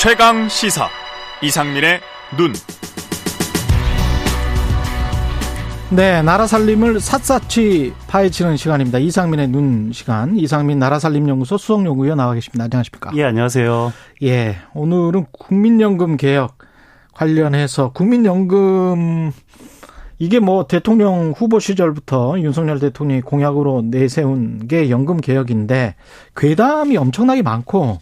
최강 시사 이상민의 눈. 네, 나라 살림을 샅샅이 파헤치는 시간입니다. 이상민의 눈 시간. 이상민 나라 살림 연구소 수석 연구위원 나와 계십니다. 안녕하십니까? 예, 안녕하세요. 예, 오늘은 국민연금 개혁 관련해서 국민연금 이게 뭐 대통령 후보 시절부터 윤석열 대통령이 공약으로 내세운 게 연금 개혁인데 괴담이 엄청나게 많고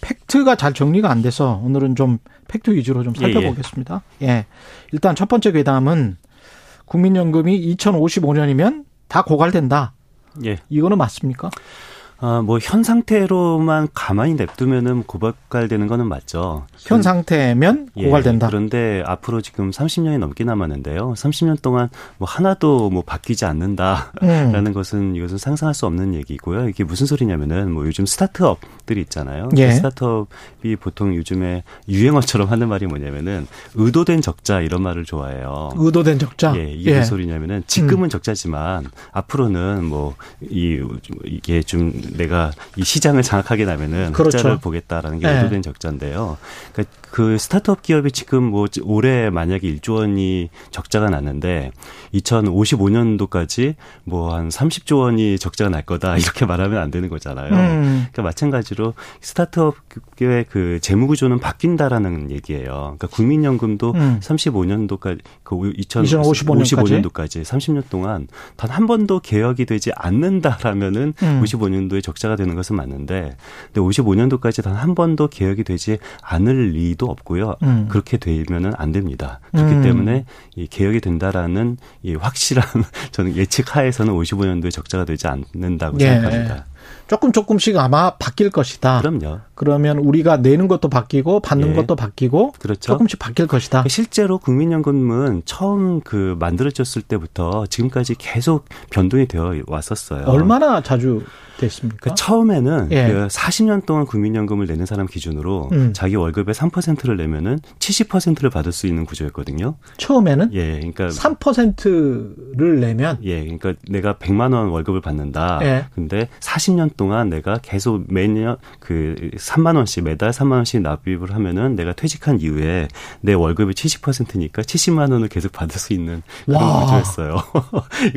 팩트가 잘 정리가 안 돼서 오늘은 좀 팩트 위주로 좀 살펴보겠습니다. 예, 예. 일단 첫 번째 괴담은 국민연금이 2055년이면 다 고갈된다. 예. 이거는 맞습니까? 아, 뭐, 현 상태로만 가만히 냅두면은 고갈되는 거는 맞죠. 현 상태면 예, 고갈된다. 예, 그런데 앞으로 지금 30년이 넘게 남았는데요. 30년 동안 뭐 하나도 뭐 바뀌지 않는다라는 음. 것은 이것은 상상할 수 없는 얘기고요. 이게 무슨 소리냐면은 뭐 요즘 스타트업들이 있잖아요. 예. 그 스타트업이 보통 요즘에 유행어처럼 하는 말이 뭐냐면은 의도된 적자 이런 말을 좋아해요. 의도된 적자? 예, 이게 예. 무슨 소리냐면은 지금은 음. 적자지만 앞으로는 뭐 이 이게 좀 내가 이 시장을 장악하게 나면은 그렇죠. 흑자를 보겠다라는 게 네. 의도된 적자인데요. 그러니까 그 스타트업 기업이 지금 뭐 올해 만약에 1조 원이 적자가 났는데 2055년도까지 뭐 한 30조 원이 적자가 날 거다 이렇게 말하면 안 되는 거잖아요. 음. 그러니까 마찬가지로 스타트업의 그 재무 구조는 바뀐다라는 얘기예요. 그러니까 국민연금도 음. 35년도까지 그 2055년도까지 55년도까지 30년 동안 단 한 번도 개혁이 되지 않는다라면은 음. 55년도 에 적자가 되는 것은 맞는데 근데 55년도까지 단 한 번도 개혁이 되지 않을 리도 없고요. 음. 그렇게 되면은 안 됩니다. 그렇기 음. 때문에 이 개혁이 된다라는 이 확실한 저는 예측하에서는 55년도에 적자가 되지 않는다고 예. 생각합니다. 조금 조금씩 아마 바뀔 것이다. 그럼요. 그러면 우리가 내는 것도 바뀌고 받는 예. 것도 바뀌고 그렇죠. 조금씩 바뀔 것이다. 실제로 국민연금은 처음 그 만들어졌을 때부터 지금까지 계속 변동이 되어 왔었어요. 얼마나 자주 됐습니까? 그 처음에는 예. 그 40년 동안 국민연금을 내는 사람 기준으로 음. 자기 월급의 3%를 내면은 70%를 받을 수 있는 구조였거든요. 처음에는? 예, 그러니까 3%를 내면 예, 그러니까 내가 100만 원 월급을 받는다. 예. 근데 40년 동안 내가 계속 매년 그 3만 원씩 매달 3만 원씩 납입을 하면은 내가 퇴직한 이후에 내 월급의 70%니까 70만 원을 계속 받을 수 있는 그런 와. 구조였어요.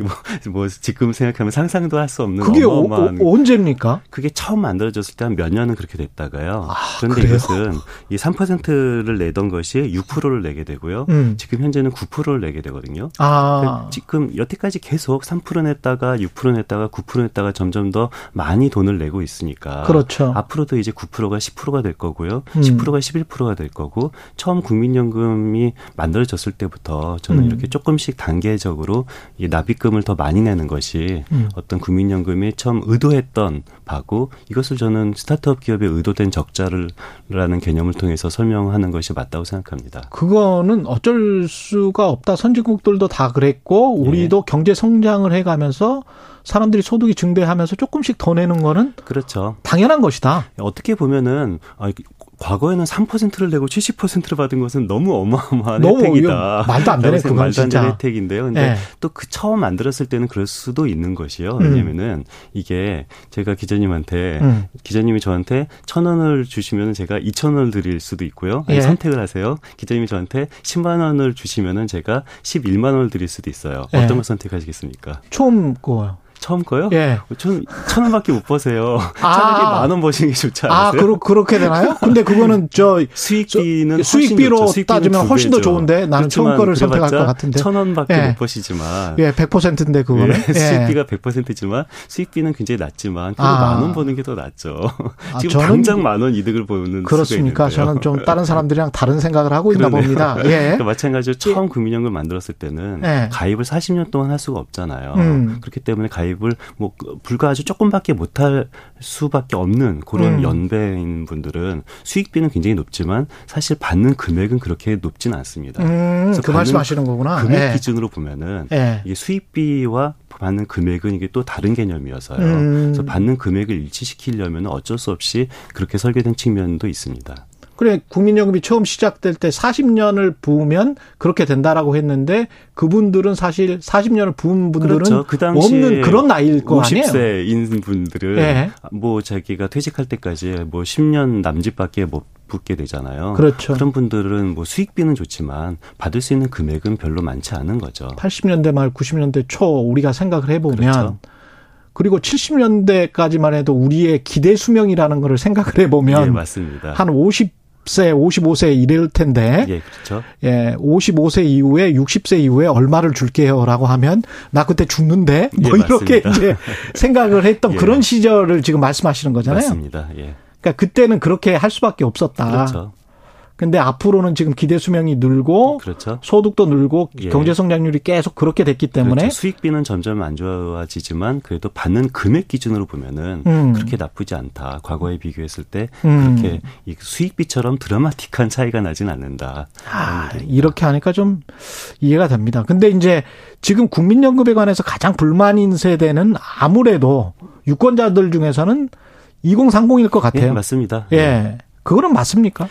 뭐, 뭐 지금 생각하면 상상도 할 수 없는 그게 오, 오, 언제입니까? 그게 처음 만들어졌을 때 한 몇 년은 그렇게 됐다가요. 아, 그런데 그래요? 이것은 이 3%를 내던 것이 6%를 내게 되고요. 음. 지금 현재는 9%를 내게 되거든요. 아. 그 지금 여태까지 계속 3% 냈다가 6% 냈다가 9% 냈다가 점점 더 많이 돈을 내고 있으니까. 그렇죠. 앞으로도 이제 9%가 10%가 될 거고요. 음. 10%가 11%가 될 거고 처음 국민연금이 만들어졌을 때부터 저는 음. 이렇게 조금씩 단계적으로 이 납입금을 더 많이 내는 것이 음. 어떤 국민연금이 처음 의도해 했던 바고 이것을 저는 스타트업 기업의 의도된 적자를라는 개념을 통해서 설명하는 것이 맞다고 생각합니다. 그거는 어쩔 수가 없다. 선진국들도 다 그랬고 우리도 예. 경제 성장을 해가면서 사람들이 소득이 증대하면서 조금씩 더 내는 거는 그렇죠. 당연한 것이다. 어떻게 보면은 아, 과거에는 3%를 내고 70%를 받은 것은 너무 어마어마한 너무 혜택이다. 말도 안 되는 그건 말도 안 되는 혜택인데요. 근데 네. 또그 처음 만들었을 때는 그럴 수도 있는 것이요. 음. 왜냐면은 음. 이게 제가 기자님한테 음. 기자님이 저한테 천 원을 주시면 제가 이천 원을 드릴 수도 있고요. 예. 선택을 하세요. 기자님이 저한테 10만 원을 주시면은 제가 11만 원을 드릴 수도 있어요. 예. 어떤 걸 선택하시겠습니까? 처음 거요. 처음 거요? 예. 천, 천 원밖에 못 버세요. 아. 차라리 만원 버시는 게 좋지 않으세요? 아, 그러, 그렇게 되나요? 근데 그거는 저 수익비는 수익비로 따지면 훨씬 더 좋은데 나는 처음 거를 선택할 것 같은데. 천 원밖에 예. 못 버시지만. 예, 100%인데 그거는. 예, 수익비가 100%지만 수익비는 굉장히 낮지만 그래도 아. 만원 버는 게 더 낫죠. 아, 지금 저는 당장 만 원 이득을 보는 그렇습니까? 저는 좀 다른 사람들이랑 다른 생각을 하고 있나 봅니다. 예. 그러니까 마찬가지로 처음 국민연금 만들었을 때는 예. 가입을 40년 동안 할 수가 없잖아요. 음. 그렇기 때문에 가입 을 뭐 불과 아주 조금밖에 못할 수밖에 없는 그런 음. 연배인 분들은 수익비는 굉장히 높지만 사실 받는 금액은 그렇게 높지는 않습니다. 음, 그래서 그 말씀하시는 거구나. 금액 네. 기준으로 보면은 네. 이게 수익비와 받는 금액은 이게 또 다른 개념이어서요. 음. 그래서 받는 금액을 일치시키려면 어쩔 수 없이 그렇게 설계된 측면도 있습니다. 그래 국민연금이 처음 시작될 때 40년을 부으면 그렇게 된다라고 했는데 그분들은 사실 40년을 부은 분들은 그렇죠. 그 없는 그런 나이일 거 아니에요. 50세인 분들은 네. 뭐 자기가 퇴직할 때까지 뭐 10년 남짓밖에 못 붙게 되잖아요. 그렇죠. 그런 분들은 뭐 수익비는 좋지만 받을 수 있는 금액은 별로 많지 않은 거죠. 80년대 말 90년대 초 우리가 생각을 해보면 그렇죠. 그리고 70년대까지만 해도 우리의 기대 수명이라는 것을 생각을 해보면 예, 맞습니다. 한 50 세, 55세 이럴 텐데 예, 그렇죠. 예, 55세 이후에 60세 이후에 얼마를 줄게요라고 하면 나 그때 죽는데 뭐 예, 이렇게 이제 생각을 했던 예. 그런 시절을 지금 말씀하시는 거잖아요. 맞습니다. 예. 그러니까 그때는 그렇게 할 수밖에 없었다. 그렇죠. 근데 앞으로는 지금 기대 수명이 늘고 그렇죠. 소득도 늘고 예. 경제 성장률이 계속 그렇게 됐기 때문에 그렇죠. 수익비는 점점 안 좋아지지만 그래도 받는 금액 기준으로 보면은 음. 그렇게 나쁘지 않다. 과거에 비교했을 때 음. 그렇게 이 수익비처럼 드라마틱한 차이가 나진 않는다. 아, 이렇게 하니까 좀 이해가 됩니다. 근데 이제 지금 국민연금에 관해서 가장 불만인 세대는 아무래도 유권자들 중에서는 2030일 것 같아요. 예, 맞습니다. 예. 네. 그거는 맞습니까?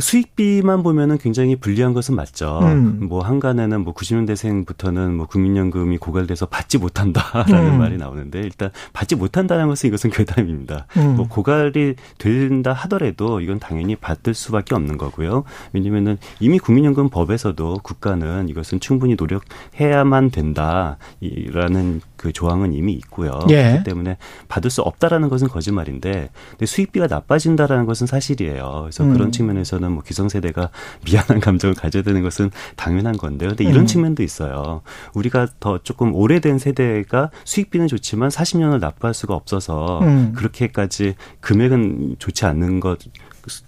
그 수익비만 보면은 굉장히 불리한 것은 맞죠. 음. 뭐 한간에는 뭐 90년대생부터는 뭐 국민연금이 고갈돼서 받지 못한다라는 음. 말이 나오는데 일단 받지 못한다는 것은 이것은 괴담입니다. 음. 뭐 고갈이 된다 하더라도 이건 당연히 받을 수밖에 없는 거고요. 왜냐면은 이미 국민연금 법에서도 국가는 이것은 충분히 노력해야만 된다라는 그 조항은 이미 있고요. 예. 그렇기 때문에 받을 수 없다라는 것은 거짓말인데 수익비가 나빠진다라는 것은 사실이에요. 그래서 음. 그런 측면에서는 뭐 기성세대가 미안한 감정을 가져야 되는 것은 당연한 건데요. 근데 이런 음. 측면도 있어요. 우리가 더 조금 오래된 세대가 수익비는 좋지만 40년을 납부할 수가 없어서 음. 그렇게까지 금액은 좋지 않는 것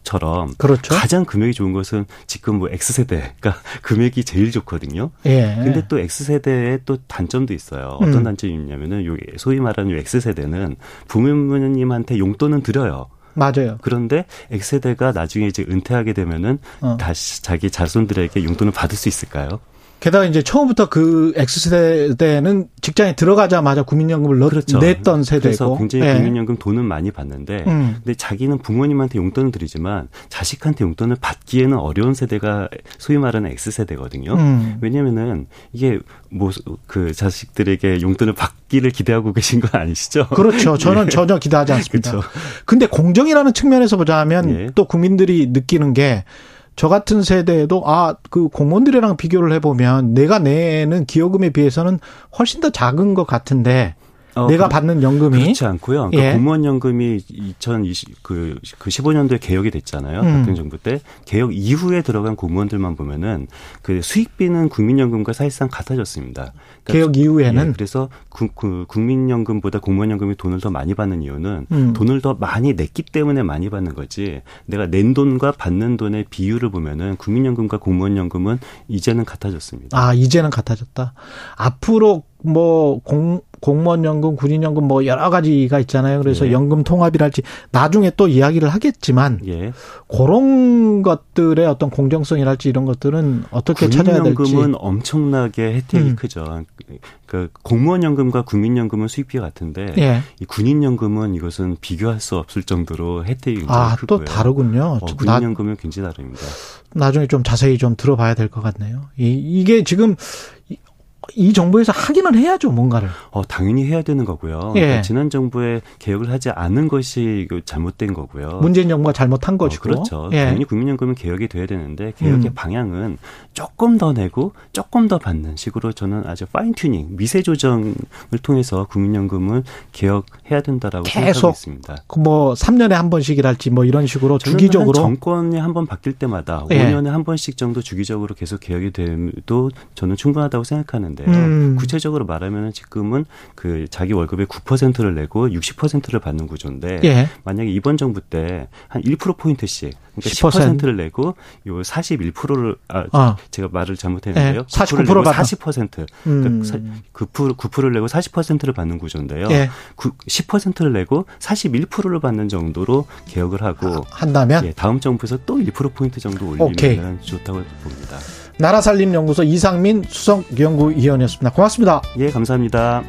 처럼 그렇죠. 가장 금액이 좋은 것은 지금 뭐 X세대가 금액이 제일 좋거든요. 예. 근데 또 X세대의 또 단점도 있어요. 어떤 음. 단점이 있냐면은 요 소위 말하는 요 X세대는 부모님한테 용돈은 드려요. 맞아요. 그런데 X세대가 나중에 이제 은퇴하게 되면은 어. 다시 자기 자손들에게 용돈을 받을 수 있을까요? 게다가 이제 처음부터 그 X세대는 직장에 들어가자마자 국민연금을 넣, 그렇죠. 냈던 세대고. 그래서 굉장히 네. 국민연금 돈은 많이 받는데 음. 근데 자기는 부모님한테 용돈을 드리지만 자식한테 용돈을 받기에는 어려운 세대가 소위 말하는 X세대거든요. 음. 왜냐면은 이게 뭐 그 자식들에게 용돈을 받기를 기대하고 계신 건 아니시죠? 그렇죠. 저는 예. 전혀 기대하지 않습니다. 그렇죠. 근데 공정이라는 측면에서 보자면 예. 또 국민들이 느끼는 게 저 같은 세대에도 아 그 공무원들이랑 비교를 해보면 내가 내는 기여금에 비해서는 훨씬 더 작은 것 같은데 어, 내가 그, 받는 연금이 그렇지 않고요. 그러니까 예. 공무원 연금이 2020 그, 그 15년도에 개혁이 됐잖아요. 음. 박근혜 정부 때 개혁 이후에 들어간 공무원들만 보면은 그 수익비는 국민연금과 사실상 같아졌습니다. 그러니까 개혁 이후에는 예, 그래서 구, 그 국민연금보다 공무원연금이 돈을 더 많이 받는 이유는 음. 돈을 더 많이 냈기 때문에 많이 받는 거지. 내가 낸 돈과 받는 돈의 비율을 보면은 국민연금과 공무원연금은 이제는 같아졌습니다. 아 이제는 같아졌다. 앞으로 뭐 공, 공무원 연금, 군인 연금 뭐 여러 가지가 있잖아요. 그래서 예. 연금 통합이랄지 나중에 또 이야기를 하겠지만 예. 그런 것들의 어떤 공정성이랄지 이런 것들은 어떻게 찾아야 될지. 군인 연금은 엄청나게 혜택이 음. 크죠. 그 공무원 연금과 국민 연금은 수익비가 같은데 예. 이 군인 연금은 이것은 비교할 수 없을 정도로 혜택이 굉장히 아, 크고요. 또 다르군요. 어, 군인 연금은 굉장히 다릅니다. 나중에 좀 자세히 좀 들어봐야 될 것 같네요. 이, 이게 지금 이 정부에서 하기는 해야죠, 뭔가를. 어, 당연히 해야 되는 거고요. 예. 그러니까 지난 정부에 개혁을 하지 않은 것이 그 잘못된 거고요. 문재인 정부가 잘못한 것이고. 어, 그렇죠. 예. 당연히 국민연금은 개혁이 돼야 되는데 개혁의 음. 방향은 조금 더 내고 조금 더 받는 식으로 저는 아주 fine tuning, 미세 조정을 통해서 국민연금을 개혁해야 된다라고 생각하고 있습니다. 뭐 3년에 한 번씩이랄지 뭐 이런 식으로 주기적으로 한 정권이 한 번 바뀔 때마다 예. 5년에 한 번씩 정도 주기적으로 계속 개혁이 돼도 저는 충분하다고 생각하는데. 음. 구체적으로 말하면 지금은 그 자기 월급의 9%를 내고 60%를 받는 구조인데 예. 만약에 이번 정부 때 한 1% 포인트씩 그러니까 10%. 10%를 내고 요 41%를 아, 아. 제가 말을 잘못했는데요. 예. 49% 40% 음. 그러니까 9% 9%를 내고 40%를 받는 구조인데요. 예. 10%를 내고 41%를 받는 정도로 개혁을 하고 아, 한다면 예, 다음 정부에서 또 1% 포인트 정도 올리면 좋다고 봅니다. 나라살림연구소 이상민 수석연구위원이었습니다. 고맙습니다. 예, 감사합니다.